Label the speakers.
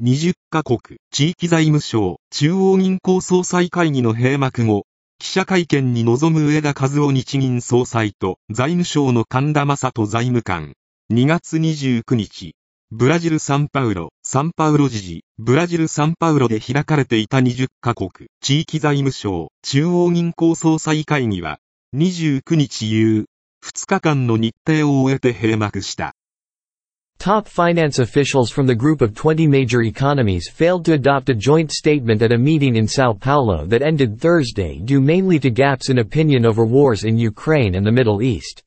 Speaker 1: 20カ国地域財務省中央銀行総裁会議の閉幕後、記者会見に臨む上田和夫日銀総裁と財務省の神田正人財務官。2月29日、ブラジル・サンパウロ、サンパウロ時事、ブラジル・サンパウロで開かれていた20カ国地域財務省中央銀行総裁会議は、29日夕、2日間の日程を終えて閉幕した。
Speaker 2: Top finance officials from the group of 20 major economies failed to adopt a joint statement at a meeting in Sao Paulo that ended Thursday due mainly to gaps in opinion over wars in Ukraine and the Middle East.